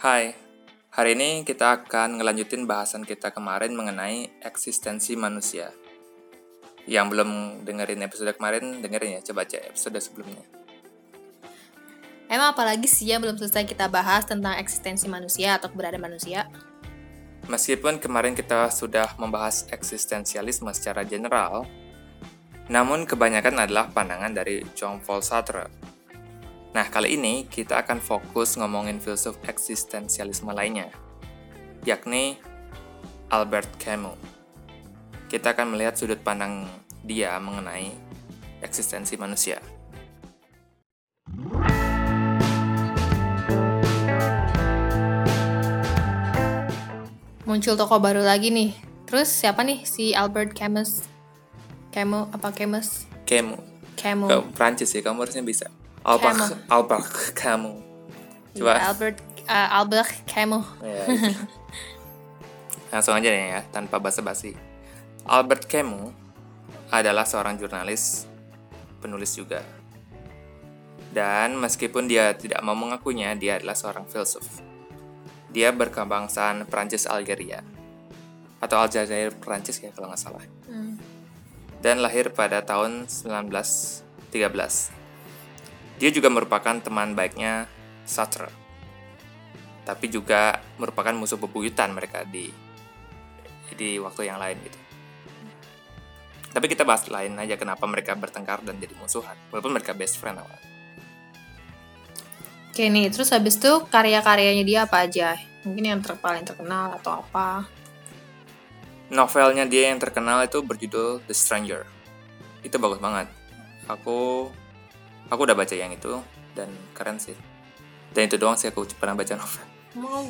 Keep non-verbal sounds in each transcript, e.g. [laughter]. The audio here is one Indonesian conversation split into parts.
Hai, hari ini kita akan ngelanjutin bahasan kita kemarin mengenai eksistensi manusia. Yang belum dengerin episode kemarin, dengerin ya, coba cek episode sebelumnya. Emang apalagi sih yang belum selesai kita bahas tentang eksistensi manusia atau keberadaan manusia? Meskipun kemarin kita sudah membahas eksistensialisme secara general, namun kebanyakan adalah pandangan dari Jean-Paul Sartre. Nah, kali ini kita akan fokus ngomongin filsuf eksistensialisme lainnya, yakni Albert Camus. Kita akan melihat sudut pandang dia mengenai eksistensi manusia. Muncul toko baru lagi nih. Terus siapa nih si Albert Camus? Camus apa Camus? Camus. Camus. Kau Prancis sih, kamu harusnya bisa. Albert Camus. Albert Camus. Coba. Iya, Albert uh, Albert Camus. Ya. [laughs] Langsung aja nih ya, tanpa basa-basi. Albert Camus adalah seorang jurnalis, penulis juga. Dan meskipun dia tidak mau mengakunya, dia adalah seorang filsuf. Dia berkebangsaan Prancis Algeria. Atau Aljazair Prancis ya kalau nggak salah. Hmm. Dan lahir pada tahun 1913. Dia juga merupakan teman baiknya Sartre. Tapi juga merupakan musuh bebuyutan mereka di di waktu yang lain gitu. Tapi kita bahas lain aja kenapa mereka bertengkar dan jadi musuhan. Walaupun mereka best friend awal. Oke nih, terus habis itu karya-karyanya dia apa aja? Mungkin yang ter paling terkenal atau apa? Novelnya dia yang terkenal itu berjudul The Stranger. Itu bagus banget. Aku aku udah baca yang itu dan keren sih. Dan itu doang sih aku pernah baca novel. Mau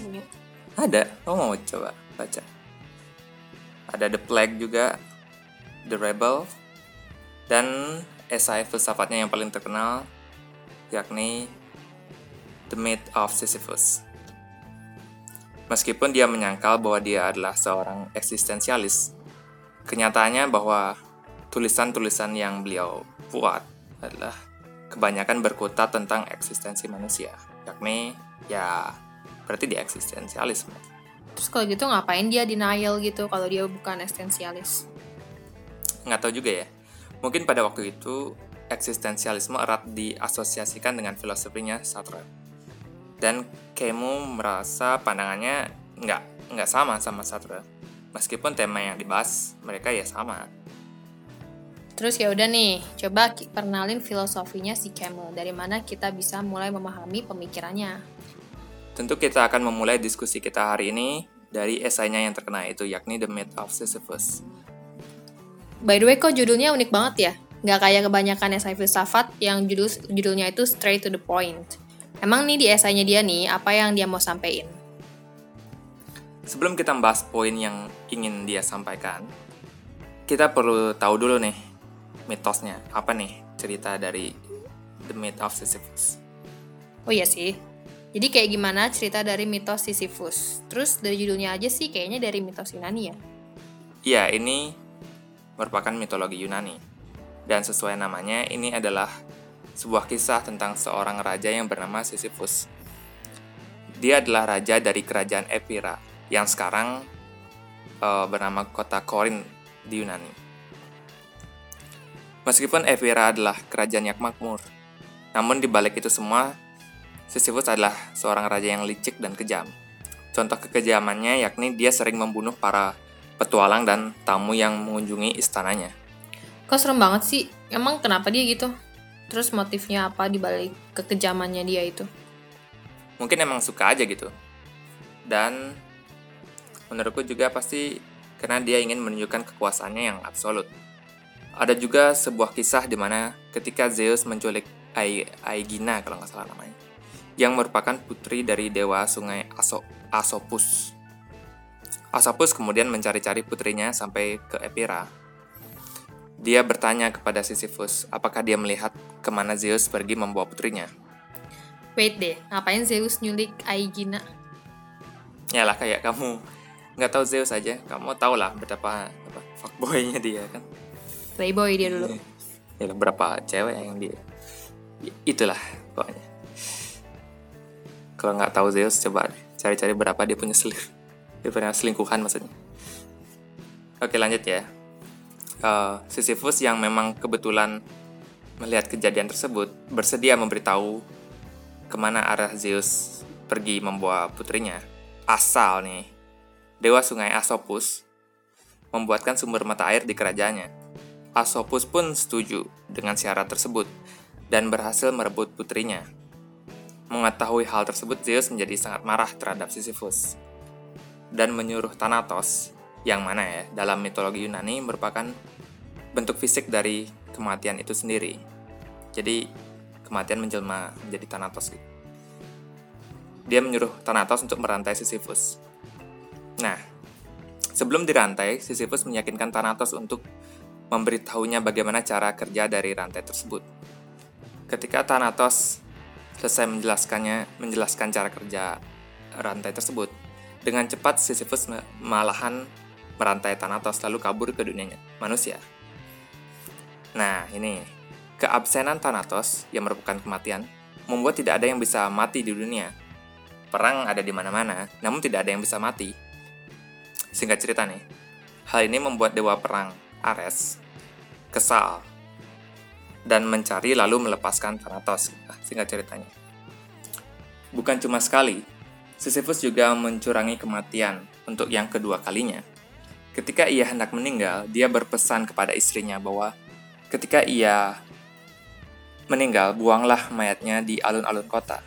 Ada, kamu mau coba baca. Ada The Plague juga, The Rebel, dan esai filsafatnya yang paling terkenal yakni The Myth of Sisyphus. Meskipun dia menyangkal bahwa dia adalah seorang eksistensialis, kenyataannya bahwa tulisan-tulisan yang beliau buat adalah kebanyakan berkutat tentang eksistensi manusia, yakni ya berarti dia eksistensialisme. Terus kalau gitu ngapain dia denial gitu kalau dia bukan eksistensialis? nggak tahu juga ya. Mungkin pada waktu itu eksistensialisme erat diasosiasikan dengan filosofinya Sartre. Dan Camus merasa pandangannya nggak nggak sama sama Sartre. Meskipun tema yang dibahas mereka ya sama. Terus ya udah nih, coba pernalin filosofinya si Camus. Dari mana kita bisa mulai memahami pemikirannya? Tentu kita akan memulai diskusi kita hari ini dari esainya yang terkenal itu yakni The Myth of Sisyphus. By the way, kok judulnya unik banget ya? Nggak kayak kebanyakan esai filsafat yang judul judulnya itu straight to the point. Emang nih di esainya dia nih, apa yang dia mau sampein? Sebelum kita membahas poin yang ingin dia sampaikan, kita perlu tahu dulu nih mitosnya. Apa nih cerita dari The Myth of Sisyphus? Oh iya sih. Jadi kayak gimana cerita dari mitos Sisyphus? Terus dari judulnya aja sih kayaknya dari mitos Yunani ya? Iya, ini merupakan mitologi Yunani. Dan sesuai namanya, ini adalah sebuah kisah tentang seorang raja yang bernama Sisyphus. Dia adalah raja dari kerajaan Epira, yang sekarang eh, bernama kota Korin di Yunani. Meskipun Epira adalah kerajaan yang makmur, namun di balik itu semua, Sisyphus adalah seorang raja yang licik dan kejam. Contoh kekejamannya yakni dia sering membunuh para petualang dan tamu yang mengunjungi istananya. Kok serem banget sih? Emang kenapa dia gitu? Terus motifnya apa dibalik kekejamannya dia itu? Mungkin emang suka aja gitu. Dan menurutku juga pasti karena dia ingin menunjukkan kekuasaannya yang absolut. Ada juga sebuah kisah di mana ketika Zeus menculik Aegina kalau nggak salah namanya, yang merupakan putri dari dewa sungai Aso Asopus. Asopus kemudian mencari-cari putrinya sampai ke Epira. Dia bertanya kepada Sisyphus, apakah dia melihat ke mana Zeus pergi membawa putrinya. Wait deh, ngapain Zeus nyulik Aegina? Ya lah kayak kamu nggak tahu Zeus aja, kamu tau lah betapa apa, fuckboynya dia kan. Playboy dia dulu. Ya berapa cewek yang dia. Itulah pokoknya. Kalau nggak tahu Zeus coba cari-cari berapa dia punya selir dia punya selingkuhan maksudnya oke lanjut ya uh, Sisyphus yang memang kebetulan melihat kejadian tersebut bersedia memberitahu ke mana arah Zeus pergi membawa putrinya asal nih dewa sungai Asopus membuatkan sumber mata air di kerajaannya Asopus pun setuju dengan syarat tersebut dan berhasil merebut putrinya. Mengetahui hal tersebut, Zeus menjadi sangat marah terhadap Sisyphus dan menyuruh Thanatos, yang mana ya dalam mitologi Yunani merupakan bentuk fisik dari kematian itu sendiri. Jadi kematian menjelma menjadi Thanatos gitu. Dia menyuruh Thanatos untuk merantai Sisyphus. Nah, sebelum dirantai, Sisyphus meyakinkan Thanatos untuk memberitahunya bagaimana cara kerja dari rantai tersebut. Ketika Thanatos selesai menjelaskannya, menjelaskan cara kerja rantai tersebut, dengan cepat Sisyphus malahan merantai Thanatos lalu kabur ke dunia manusia. Nah, ini keabsenan Thanatos yang merupakan kematian membuat tidak ada yang bisa mati di dunia. Perang ada di mana-mana, namun tidak ada yang bisa mati. Singkat cerita nih, hal ini membuat dewa perang Ares kesal dan mencari lalu melepaskan Thanatos. Nah, singkat ceritanya. Bukan cuma sekali, Sisyphus juga mencurangi kematian untuk yang kedua kalinya. Ketika ia hendak meninggal, dia berpesan kepada istrinya bahwa ketika ia meninggal, buanglah mayatnya di alun-alun kota.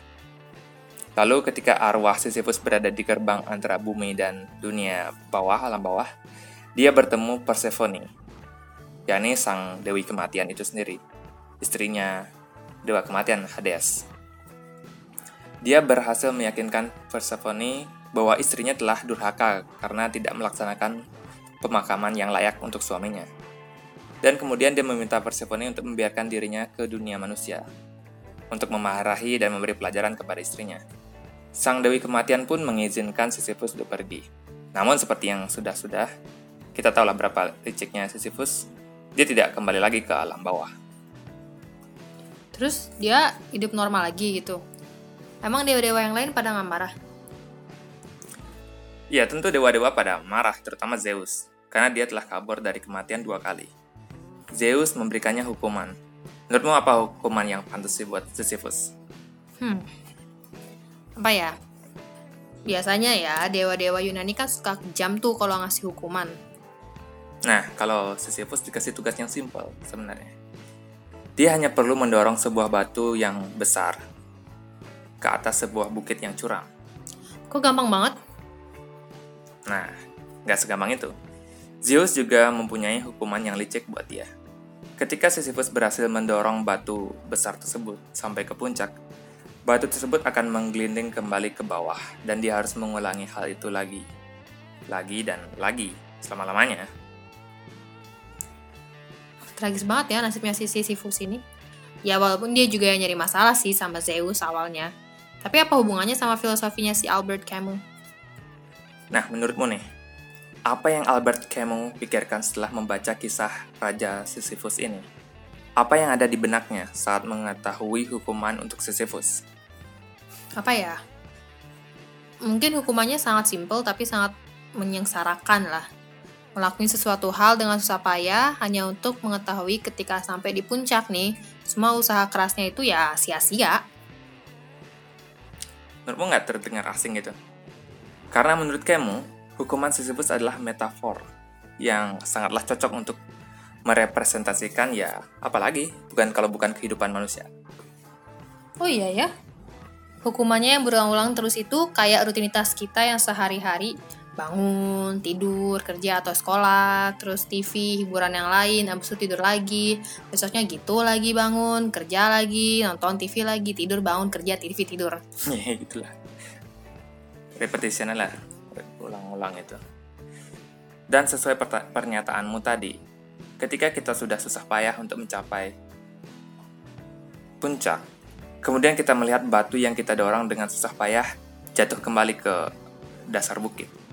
Lalu ketika arwah Sisyphus berada di gerbang antara bumi dan dunia bawah, alam bawah, dia bertemu Persephone, yakni sang dewi kematian itu sendiri, istrinya dewa kematian Hades. Dia berhasil meyakinkan Persephone bahwa istrinya telah durhaka karena tidak melaksanakan pemakaman yang layak untuk suaminya. Dan kemudian dia meminta Persephone untuk membiarkan dirinya ke dunia manusia, untuk memarahi dan memberi pelajaran kepada istrinya. Sang Dewi Kematian pun mengizinkan Sisyphus untuk pergi. Namun seperti yang sudah-sudah, kita tahulah berapa liciknya Sisyphus, dia tidak kembali lagi ke alam bawah. Terus dia hidup normal lagi gitu. Emang dewa-dewa yang lain pada nggak marah? Ya tentu dewa-dewa pada marah, terutama Zeus, karena dia telah kabur dari kematian dua kali. Zeus memberikannya hukuman. Menurutmu apa hukuman yang pantas sih buat Sisyphus? Hmm, apa ya? Biasanya ya, dewa-dewa Yunani kan suka kejam tuh kalau ngasih hukuman. Nah, kalau Sisyphus dikasih tugas yang simpel sebenarnya. Dia hanya perlu mendorong sebuah batu yang besar ke atas sebuah bukit yang curam. Kok gampang banget? Nah, nggak segampang itu. Zeus juga mempunyai hukuman yang licik buat dia. Ketika Sisyphus berhasil mendorong batu besar tersebut sampai ke puncak, batu tersebut akan menggelinding kembali ke bawah dan dia harus mengulangi hal itu lagi, lagi dan lagi selama-lamanya tragis banget ya nasibnya si Sisyphus ini. Ya walaupun dia juga yang nyari masalah sih sama Zeus awalnya. Tapi apa hubungannya sama filosofinya si Albert Camus? Nah, menurutmu nih, apa yang Albert Camus pikirkan setelah membaca kisah Raja Sisyphus ini? Apa yang ada di benaknya saat mengetahui hukuman untuk Sisyphus? Apa ya? Mungkin hukumannya sangat simpel tapi sangat menyengsarakan lah melakukan sesuatu hal dengan susah payah hanya untuk mengetahui ketika sampai di puncak nih, semua usaha kerasnya itu ya sia-sia. Menurutmu nggak terdengar asing gitu? Karena menurut kamu, hukuman Sisyphus adalah metafor yang sangatlah cocok untuk merepresentasikan ya apalagi bukan kalau bukan kehidupan manusia. Oh iya ya. Hukumannya yang berulang-ulang terus itu kayak rutinitas kita yang sehari-hari bangun, tidur, kerja atau sekolah, terus TV, hiburan yang lain, habis itu tidur lagi, besoknya gitu lagi bangun, kerja lagi, nonton TV lagi, tidur, bangun, kerja, TV, tidur. [laughs] Ya gitulah. Repetition lah, ulang-ulang itu. Dan sesuai pernyataanmu tadi, ketika kita sudah susah payah untuk mencapai puncak, kemudian kita melihat batu yang kita dorong dengan susah payah jatuh kembali ke dasar bukit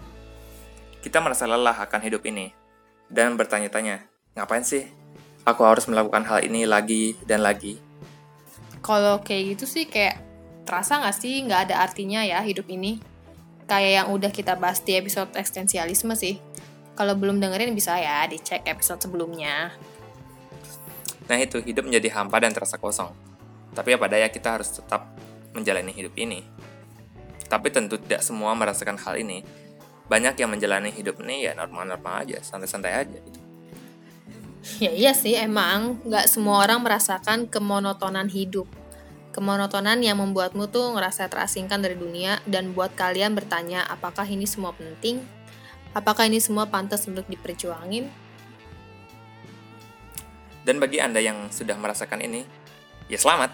kita merasa lelah akan hidup ini dan bertanya-tanya, ngapain sih aku harus melakukan hal ini lagi dan lagi? Kalau kayak gitu sih kayak terasa nggak sih nggak ada artinya ya hidup ini? kayak yang udah kita bahas di episode eksistensialisme sih. Kalau belum dengerin bisa ya dicek episode sebelumnya. Nah itu, hidup menjadi hampa dan terasa kosong. Tapi apa daya kita harus tetap menjalani hidup ini. Tapi tentu tidak semua merasakan hal ini. Banyak yang menjalani hidup ini ya normal-normal aja, santai-santai aja gitu. Ya iya sih emang nggak semua orang merasakan kemonotonan hidup. Kemonotonan yang membuatmu tuh ngerasa terasingkan dari dunia dan buat kalian bertanya apakah ini semua penting? Apakah ini semua pantas untuk diperjuangin? Dan bagi Anda yang sudah merasakan ini, ya selamat.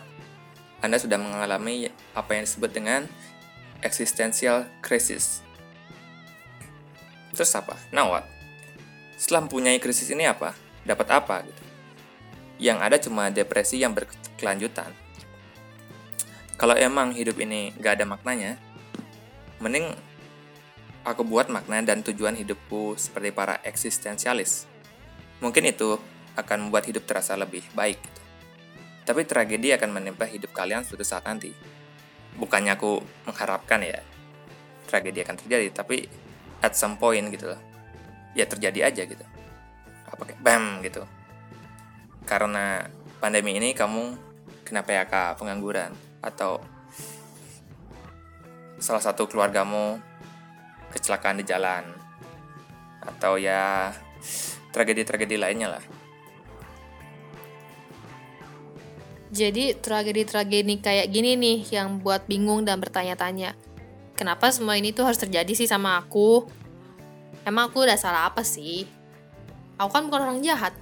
Anda sudah mengalami apa yang disebut dengan existential crisis. Terus apa? Now what? Setelah mempunyai krisis ini apa? Dapat apa gitu? Yang ada cuma depresi yang berkelanjutan. Kalau emang hidup ini gak ada maknanya, mending aku buat makna dan tujuan hidupku seperti para eksistensialis. Mungkin itu akan membuat hidup terasa lebih baik. Gitu. Tapi tragedi akan menimpa hidup kalian suatu saat nanti. Bukannya aku mengharapkan ya tragedi akan terjadi, tapi at some point gitu loh. Ya terjadi aja gitu. Apa kayak bam gitu. Karena pandemi ini kamu kena PHK, pengangguran, atau salah satu keluargamu kecelakaan di jalan, atau ya tragedi-tragedi lainnya lah. Jadi tragedi-tragedi kayak gini nih yang buat bingung dan bertanya-tanya. Kenapa semua ini tuh harus terjadi sih sama aku? Emang aku udah salah apa sih? Aku kan bukan orang jahat.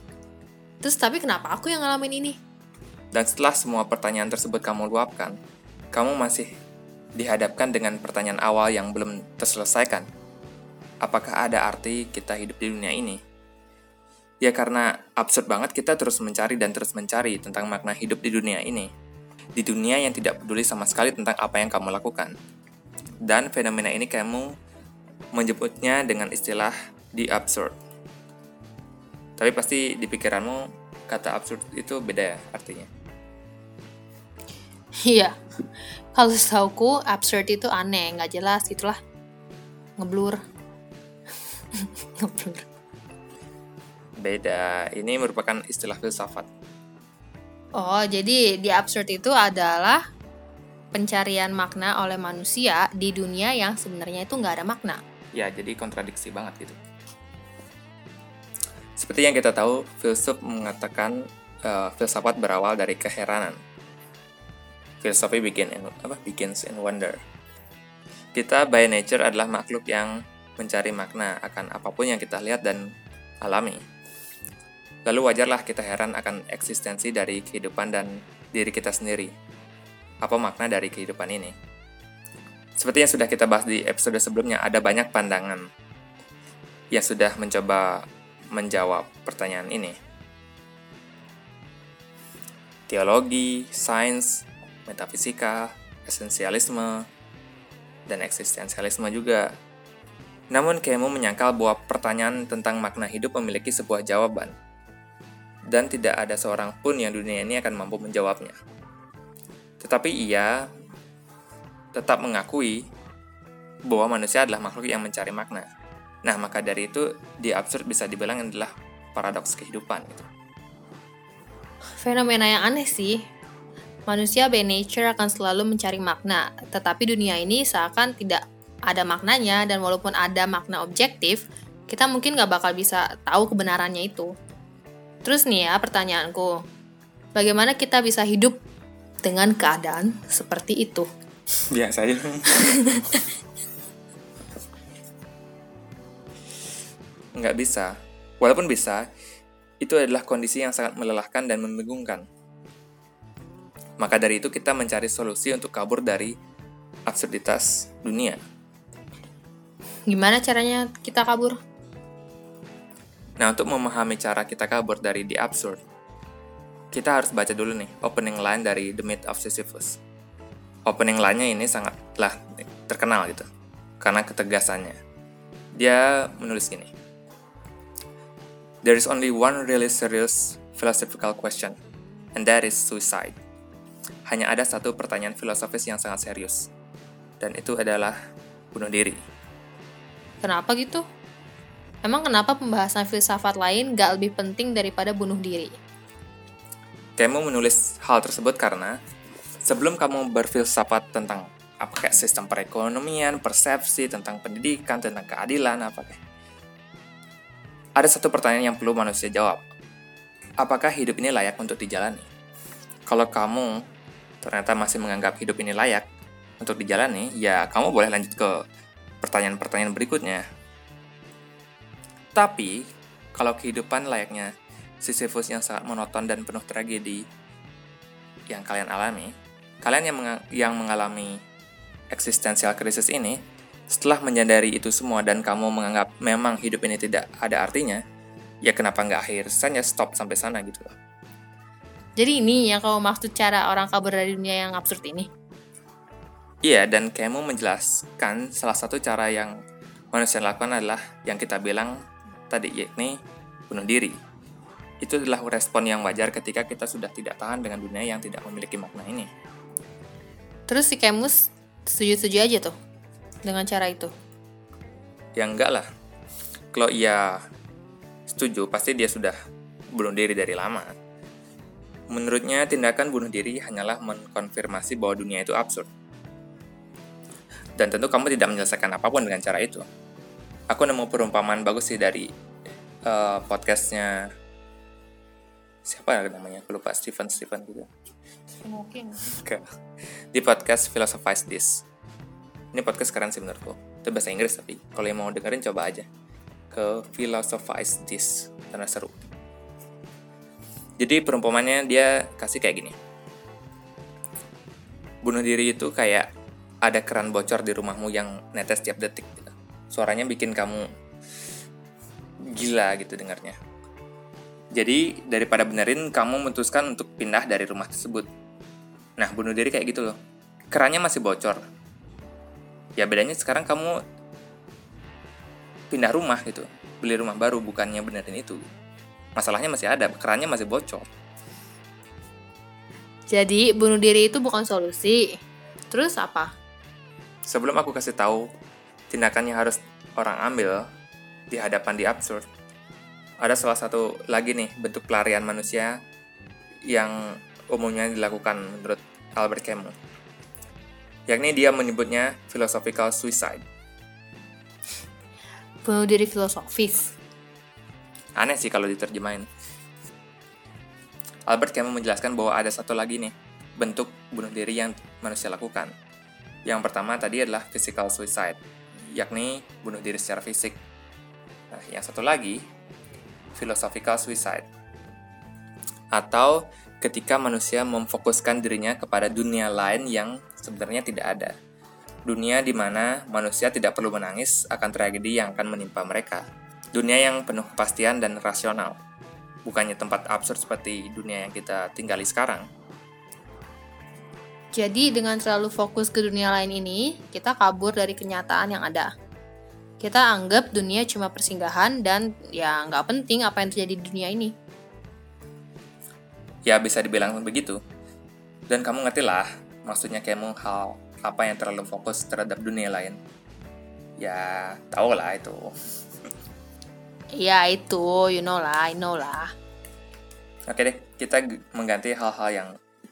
Terus tapi kenapa aku yang ngalamin ini? Dan setelah semua pertanyaan tersebut kamu luapkan, kamu masih dihadapkan dengan pertanyaan awal yang belum terselesaikan. Apakah ada arti kita hidup di dunia ini? Ya karena absurd banget kita terus mencari dan terus mencari tentang makna hidup di dunia ini. Di dunia yang tidak peduli sama sekali tentang apa yang kamu lakukan. Dan fenomena ini kamu menyebutnya dengan istilah the absurd. Tapi pasti di pikiranmu kata absurd itu beda ya artinya. Iya, kalau setauku absurd itu aneh, nggak jelas gitulah, ngeblur, [laughs] ngeblur beda. Ini merupakan istilah filsafat. Oh, jadi di absurd itu adalah pencarian makna oleh manusia di dunia yang sebenarnya itu nggak ada makna. Ya, jadi kontradiksi banget gitu. Seperti yang kita tahu, filsuf mengatakan uh, filsafat berawal dari keheranan. Filosofi begin in, apa, begins in wonder. Kita by nature adalah makhluk yang mencari makna akan apa pun yang kita lihat dan alami. Lalu wajarlah kita heran akan eksistensi dari kehidupan dan diri kita sendiri. Apa makna dari kehidupan ini? Seperti yang sudah kita bahas di episode sebelumnya, ada banyak pandangan yang sudah mencoba menjawab pertanyaan ini. Teologi, sains, metafisika, esensialisme, dan eksistensialisme juga. Namun Kemo menyangkal bahwa pertanyaan tentang makna hidup memiliki sebuah jawaban – dan tidak ada seorang pun yang dunia ini akan mampu menjawabnya. Tetapi ia tetap mengakui bahwa manusia adalah makhluk yang mencari makna. Nah, maka dari itu, di absurd bisa dibilang adalah paradoks kehidupan. Gitu. Fenomena yang aneh sih. Manusia by nature akan selalu mencari makna, tetapi dunia ini seakan tidak ada maknanya, dan walaupun ada makna objektif, kita mungkin nggak bakal bisa tahu kebenarannya itu. Terus nih ya pertanyaanku, bagaimana kita bisa hidup dengan keadaan seperti itu? [laughs] Biasa aja. Nggak bisa. Walaupun bisa, itu adalah kondisi yang sangat melelahkan dan membingungkan. Maka dari itu kita mencari solusi untuk kabur dari absurditas dunia. Gimana caranya kita kabur? Nah, untuk memahami cara kita kabur dari The Absurd, kita harus baca dulu nih opening line dari The Myth of Sisyphus. Opening line-nya ini sangatlah terkenal gitu, karena ketegasannya. Dia menulis gini, There is only one really serious philosophical question, and that is suicide. Hanya ada satu pertanyaan filosofis yang sangat serius, dan itu adalah bunuh diri. Kenapa gitu? Emang kenapa pembahasan filsafat lain gak lebih penting daripada bunuh diri? Kamu menulis hal tersebut karena sebelum kamu berfilsafat tentang apa kayak sistem perekonomian, persepsi tentang pendidikan, tentang keadilan, apa kayak ada satu pertanyaan yang perlu manusia jawab. Apakah hidup ini layak untuk dijalani? Kalau kamu ternyata masih menganggap hidup ini layak untuk dijalani, ya kamu boleh lanjut ke pertanyaan-pertanyaan berikutnya. Tapi, kalau kehidupan layaknya Sisyphus yang sangat monoton dan penuh tragedi yang kalian alami, kalian yang, meng yang mengalami eksistensial krisis ini, setelah menyadari itu semua dan kamu menganggap memang hidup ini tidak ada artinya, ya kenapa nggak akhir saja stop sampai sana gitu loh. Jadi ini yang kamu maksud cara orang kabur dari dunia yang absurd ini? Iya, dan kamu menjelaskan salah satu cara yang manusia lakukan adalah yang kita bilang tadi, yakni bunuh diri. Itu adalah respon yang wajar ketika kita sudah tidak tahan dengan dunia yang tidak memiliki makna ini. Terus si Kemus setuju-setuju aja tuh dengan cara itu? Ya enggak lah. Kalau ia setuju, pasti dia sudah bunuh diri dari lama. Menurutnya, tindakan bunuh diri hanyalah mengkonfirmasi bahwa dunia itu absurd. Dan tentu kamu tidak menyelesaikan apa pun dengan cara itu. Aku nemu perumpamaan bagus sih dari uh, podcastnya siapa ya namanya? Aku lupa Stephen Stephen gitu. Mungkin. Di podcast Philosophize This. Ini podcast keren sih menurutku. Itu bahasa Inggris tapi kalau yang mau dengerin coba aja ke Philosophize This karena seru. Jadi perumpamannya dia kasih kayak gini. Bunuh diri itu kayak ada keran bocor di rumahmu yang netes tiap detik gitu. Suaranya bikin kamu gila gitu dengarnya. Jadi daripada benerin kamu memutuskan untuk pindah dari rumah tersebut. Nah, bunuh diri kayak gitu loh. Kerannya masih bocor. Ya bedanya sekarang kamu pindah rumah gitu. Beli rumah baru bukannya benerin itu masalahnya masih ada, kerannya masih bocor. Jadi bunuh diri itu bukan solusi. Terus apa? Sebelum aku kasih tahu tindakan yang harus orang ambil di hadapan di absurd, ada salah satu lagi nih bentuk pelarian manusia yang umumnya dilakukan menurut Albert Camus. Yakni dia menyebutnya philosophical suicide. Bunuh diri filosofis. Aneh sih kalau diterjemahin. Albert Camus menjelaskan bahwa ada satu lagi nih bentuk bunuh diri yang manusia lakukan. Yang pertama tadi adalah physical suicide, yakni bunuh diri secara fisik. Nah, yang satu lagi, philosophical suicide. Atau ketika manusia memfokuskan dirinya kepada dunia lain yang sebenarnya tidak ada. Dunia di mana manusia tidak perlu menangis akan tragedi yang akan menimpa mereka dunia yang penuh kepastian dan rasional, bukannya tempat absurd seperti dunia yang kita tinggali sekarang. Jadi dengan terlalu fokus ke dunia lain ini, kita kabur dari kenyataan yang ada. Kita anggap dunia cuma persinggahan dan ya nggak penting apa yang terjadi di dunia ini. Ya bisa dibilang begitu. Dan kamu ngerti lah, maksudnya kamu hal apa yang terlalu fokus terhadap dunia lain. Ya, tau lah itu. [laughs] Ya itu, you know lah, I know lah. Oke deh, kita mengganti hal-hal yang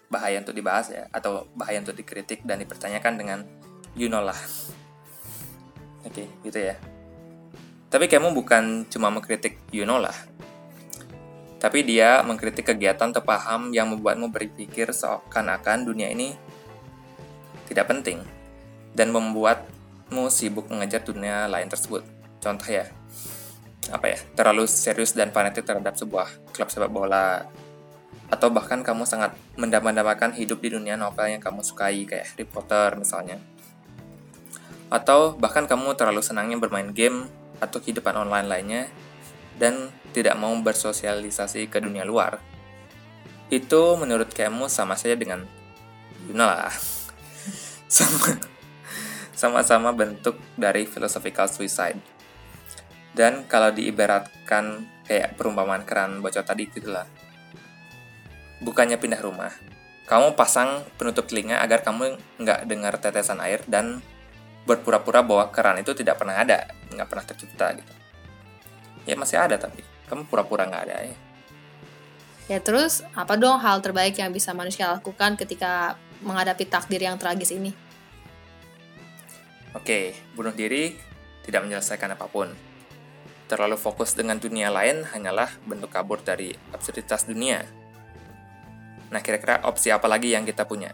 bahaya untuk dibahas ya, atau bahaya untuk dikritik dan dipertanyakan dengan you know lah. Oke, gitu ya. Tapi kamu bukan cuma mengkritik you know lah. Tapi dia mengkritik kegiatan atau paham yang membuatmu berpikir seakan-akan dunia ini tidak penting dan membuatmu sibuk mengejar dunia lain tersebut. Contoh ya, apa ya terlalu serius dan fanatik terhadap sebuah klub sepak bola atau bahkan kamu sangat mendambakan hidup di dunia novel yang kamu sukai kayak Harry Potter misalnya atau bahkan kamu terlalu senangnya bermain game atau kehidupan online lainnya dan tidak mau bersosialisasi ke dunia luar. Itu menurut kamu sama saja dengan know lah. [laughs] Sama sama-sama bentuk dari philosophical suicide. Dan kalau diibaratkan kayak perumpamaan keran bocor tadi gitu lah. Bukannya pindah rumah, kamu pasang penutup telinga agar kamu nggak dengar tetesan air dan berpura-pura bahwa keran itu tidak pernah ada, nggak pernah tercipta gitu. Ya masih ada tapi kamu pura-pura nggak ada ya. Ya terus, apa dong hal terbaik yang bisa manusia lakukan ketika menghadapi takdir yang tragis ini? Oke, bunuh diri tidak menyelesaikan apa pun. Terlalu fokus dengan dunia lain hanyalah bentuk kabur dari absurditas dunia. Nah, kira-kira opsi apa lagi yang kita punya?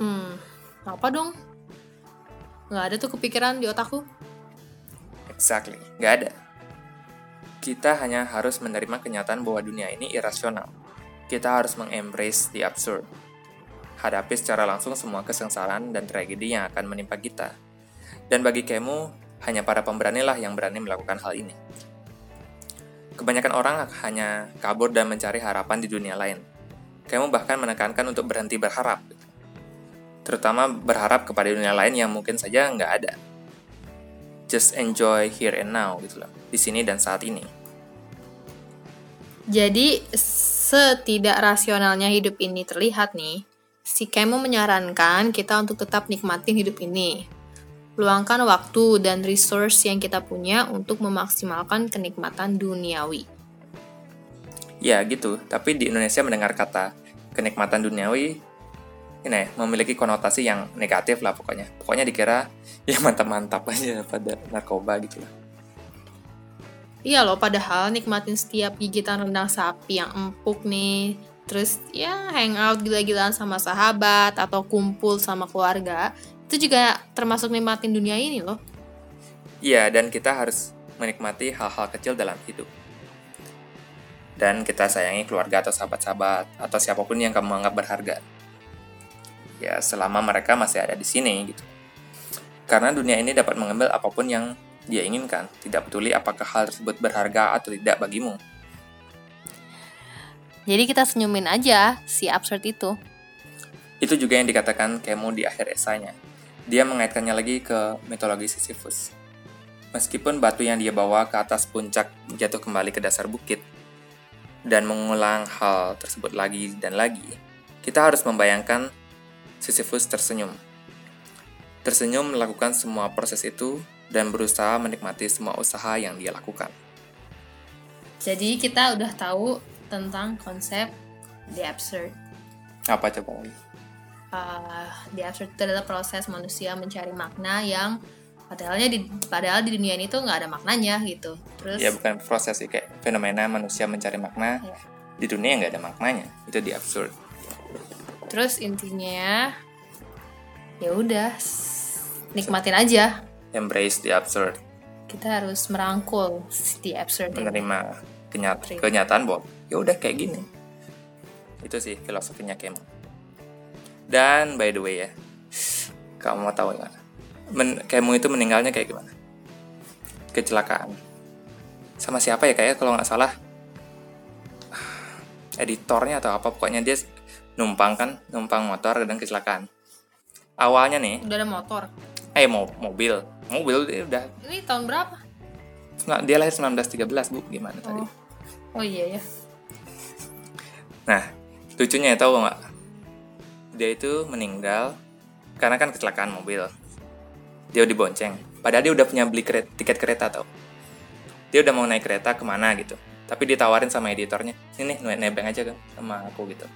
Hmm, apa dong? Nggak ada tuh kepikiran di otakku. Exactly, nggak ada. Kita hanya harus menerima kenyataan bahwa dunia ini irasional. Kita harus mengembrace the absurd. Hadapi secara langsung semua kesengsaraan dan tragedi yang akan menimpa kita. Dan bagi kamu, hanya para pemberanilah yang berani melakukan hal ini. Kebanyakan orang hanya kabur dan mencari harapan di dunia lain. Kamu bahkan menekankan untuk berhenti berharap. Terutama berharap kepada dunia lain yang mungkin saja nggak ada. Just enjoy here and now gitu loh. Di sini dan saat ini. Jadi setidak rasionalnya hidup ini terlihat nih si Kemo menyarankan kita untuk tetap nikmatin hidup ini. Luangkan waktu dan resource yang kita punya untuk memaksimalkan kenikmatan duniawi. Ya gitu. Tapi di Indonesia mendengar kata kenikmatan duniawi ini ya, memiliki konotasi yang negatif lah pokoknya. Pokoknya dikira [laughs] ya mantap-mantap aja pada narkoba gitu lah. Iya loh, padahal nikmatin setiap gigitan rendang sapi yang empuk nih, terus ya hangout gila-gilaan sama sahabat atau kumpul sama keluarga, itu juga termasuk nikmatin dunia ini loh. Iya, dan kita harus menikmati hal-hal kecil dalam hidup. Dan kita sayangi keluarga atau sahabat-sahabat atau siapa pun yang kamu anggap berharga ya selama mereka masih ada di sini gitu. Karena dunia ini dapat mengambil apa pun yang dia inginkan, tidak peduli apakah hal tersebut berharga atau tidak bagimu. Jadi kita senyumin aja si absurd itu. Itu juga yang dikatakan Kemo di akhir esainya. Dia mengaitkannya lagi ke mitologi Sisyphus. Meskipun batu yang dia bawa ke atas puncak jatuh kembali ke dasar bukit, dan mengulang hal tersebut lagi dan lagi, kita harus membayangkan Sisyphus tersenyum. Tersenyum melakukan semua proses itu dan berusaha menikmati semua usaha yang dia lakukan. Jadi kita udah tahu tentang konsep the absurd. Apa coba lagi? Uh, the absurd itu adalah proses manusia mencari makna yang padahalnya di padahal di dunia ini tuh nggak ada maknanya gitu. Terus ya bukan proses sih kayak fenomena manusia mencari makna ya. di dunia nggak ada maknanya itu the absurd terus intinya ya udah nikmatin aja. Embrace the absurd. Kita harus merangkul the absurd menerima kenyat kenyataan bahwa ya udah kayak gini. Itu sih filosofinya Kemo. Dan by the way ya kamu mau tahu nggak? Men Kemo itu meninggalnya kayak gimana? Kecelakaan. Sama siapa ya kayak kalau nggak salah editornya atau apa pokoknya dia numpang kan numpang motor dan kecelakaan. Awalnya nih udah ada motor? eh mau mobil. Mobil dia udah. Ini tahun berapa? Nah, dia lahir 1913 bu. Gimana oh. tadi? Oh. Iya ya nah lucunya ya tahu nggak? Dia itu meninggal karena kan kecelakaan mobil. Dia dibonceng. Padahal dia udah punya beli tiket kereta tau dia udah mau naik kereta ke mana gitu. Tapi ditawarin sama editornya ini nih nebeng aja kan sama aku gitu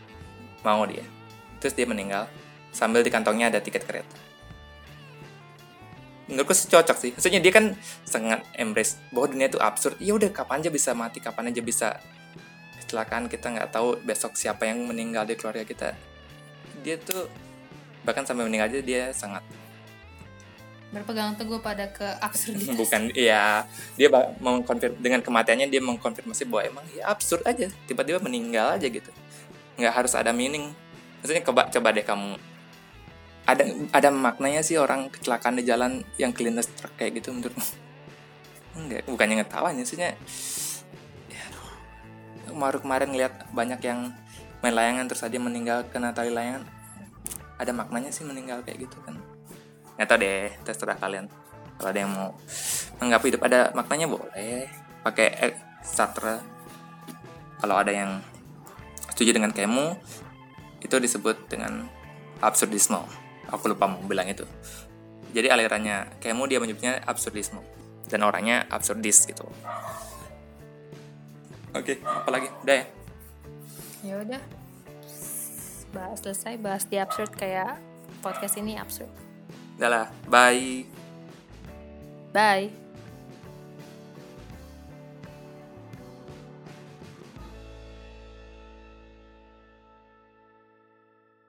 mau dia. Terus dia meninggal. Sambil di kantongnya ada tiket kereta. Menurutku sih cocok sih. Maksudnya dia kan sangat embrace bahwa dunia itu absurd. Ya udah kapan aja bisa mati kapan aja bisa kecelakaan kita nggak tahu besok siapa yang meninggal di keluarga kita. Dia tuh bahkan sampai meninggal aja dia sangat berpegang teguh pada keabsurditas [laughs] bukan iya. Dia mengkonfirm dengan kematiannya dia mengkonfirmasi bahwa emang ya absurd aja. Tiba-tiba meninggal aja gitu nggak harus ada meaning. Maksudnya coba coba deh kamu. Ada ada maknanya sih orang kecelakaan di jalan yang kelindes truk kayak gitu menurutmu? [laughs] Enggak bukannya ngetawa maksudnya ya kemarin kemarin ngeliat banyak yang main layangan terus aja meninggal kena tali layangan. Ada maknanya sih meninggal kayak gitu kan. Nggak tahu deh terserah kalian. Kalau ada yang mau menganggap hidup ada maknanya boleh. Pakai satra kalau ada yang setuju dengan kemu itu disebut dengan absurdisme. Aku lupa mau bilang itu. Jadi alirannya Kemu dia menyebutnya absurdisme. Dan orangnya absurdis gitu. Oke apalagi udah ya? Ya udah. Bahas selesai, bahas di absurd kayak podcast ini absurd. udah lah bye. Bye.